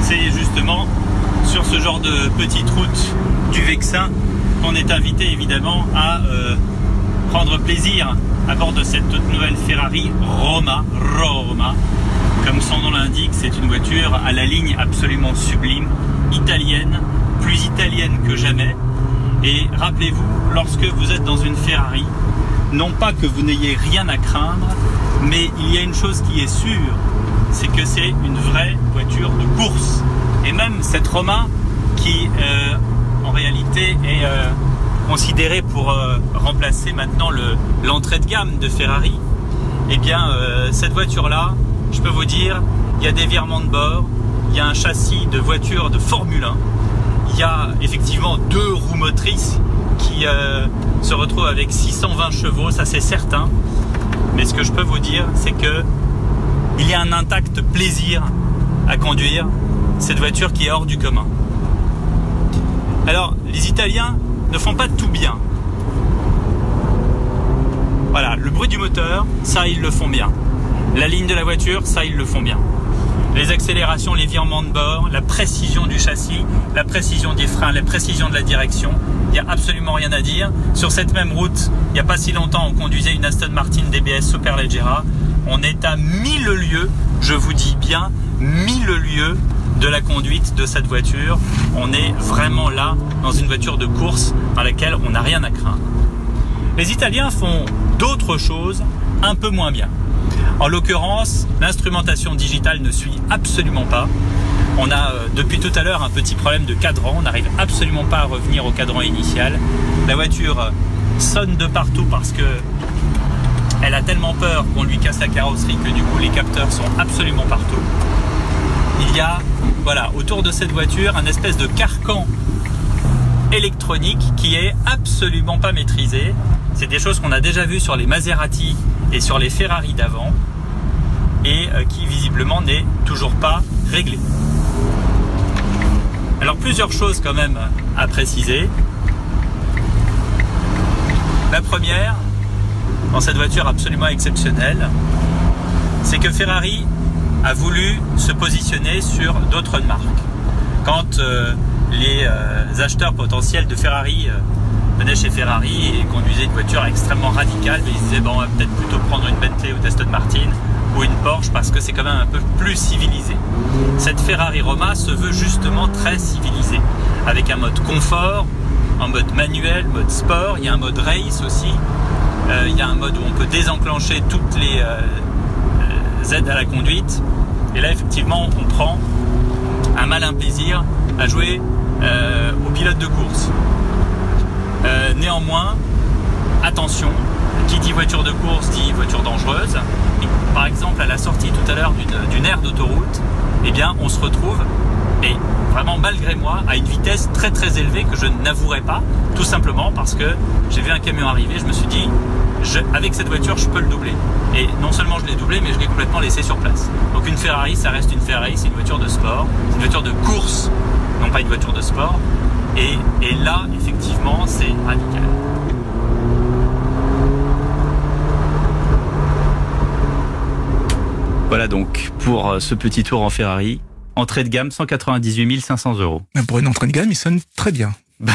c'est justement sur ce genre de petite route du Vexin qu'on est invité évidemment à euh, prendre plaisir à bord de cette toute nouvelle Ferrari Roma, Roma. Comme son nom l'indique, c'est une voiture à la ligne absolument sublime, italienne, plus italienne que jamais. Et rappelez-vous, lorsque vous êtes dans une Ferrari, non pas que vous n'ayez rien à craindre, mais il y a une chose qui est sûre, c'est que c'est une vraie voiture de course. Et même cette Roma, qui euh, en réalité est euh, considérée pour euh, remplacer maintenant l'entrée de gamme de Ferrari, eh bien cette voiture-là, je peux vous dire, il y a des virements de bord, il y a un châssis de voiture de Formule 1, il y a effectivement deux roues motrices qui se retrouvent avec 620 chevaux, ça c'est certain. Mais ce que je peux vous dire, c'est que il y a un intact plaisir à conduire cette voiture qui est hors du commun. Alors, les Italiens ne font pas tout bien. Voilà, le bruit du moteur, ça ils le font bien. La ligne de la voiture, ça ils le font bien. Les accélérations, les virements de bord, la précision du châssis, la précision des freins, la précision de la direction, il n'y a absolument rien à dire. Sur cette même route, il n'y a pas si longtemps, on conduisait une Aston Martin DBS Superleggera. On est à mille lieues, je vous dis bien, mille lieues de la conduite de cette voiture. On est vraiment là dans une voiture de course dans laquelle on n'a rien à craindre. Les Italiens font d'autres choses un peu moins bien. En l'occurrence, l'instrumentation digitale ne suit absolument pas. On a euh, depuis tout à l'heure un petit problème de cadran, on n'arrive absolument pas à revenir au cadran initial. La voiture sonne de partout parce que elle a tellement peur qu'on lui casse la carrosserie que du coup les capteurs sont absolument partout. Il y a, voilà, autour de cette voiture, un espèce de carcan électronique qui est absolument pas maîtrisé. C'est des choses qu'on a déjà vues sur les Maserati et sur les Ferrari d'avant et euh, qui visiblement n'est toujours pas réglé. Alors plusieurs choses quand même à préciser. La première, dans cette voiture absolument exceptionnelle, c'est que Ferrari a voulu se positionner sur d'autres marques. Quand euh, les euh, acheteurs potentiels de Ferrari euh, venaient chez Ferrari et conduisaient une voiture extrêmement radicale, mais ils disaient bon, on va peut-être plutôt prendre une Bentley ou une Aston Martin ou une Porsche parce que c'est quand même un peu plus civilisé. Cette Ferrari Roma se veut justement très civilisée, avec un mode confort, un mode manuel, mode sport, il y a un mode race aussi, il y a un mode où on peut désenclencher toutes les euh, euh, aides à la conduite. Et là, effectivement, on prend un malin plaisir à jouer au pilote de course. néanmoins, attention, qui dit voiture de course dit voiture dangereuse. par exemple, à la sortie tout à l'heure d'une aire d'autoroute, eh bien, on se retrouve, et vraiment malgré moi, à une vitesse très très élevée que je n'avouerai pas, tout simplement parce que j'ai vu un camion arriver, je me suis dit, avec cette voiture, je peux le doubler. Et non seulement je l'ai doublé, mais je l'ai complètement laissé sur place. Donc une Ferrari, ça reste une Ferrari, c'est une voiture de sport, c'est une voiture de course, non pas une voiture de sport. Et, et là, effectivement, c'est radical. Voilà donc pour euh, ce petit tour en Ferrari. Entrée de gamme 198 500 euros. pour une entrée de gamme, il sonne très bien.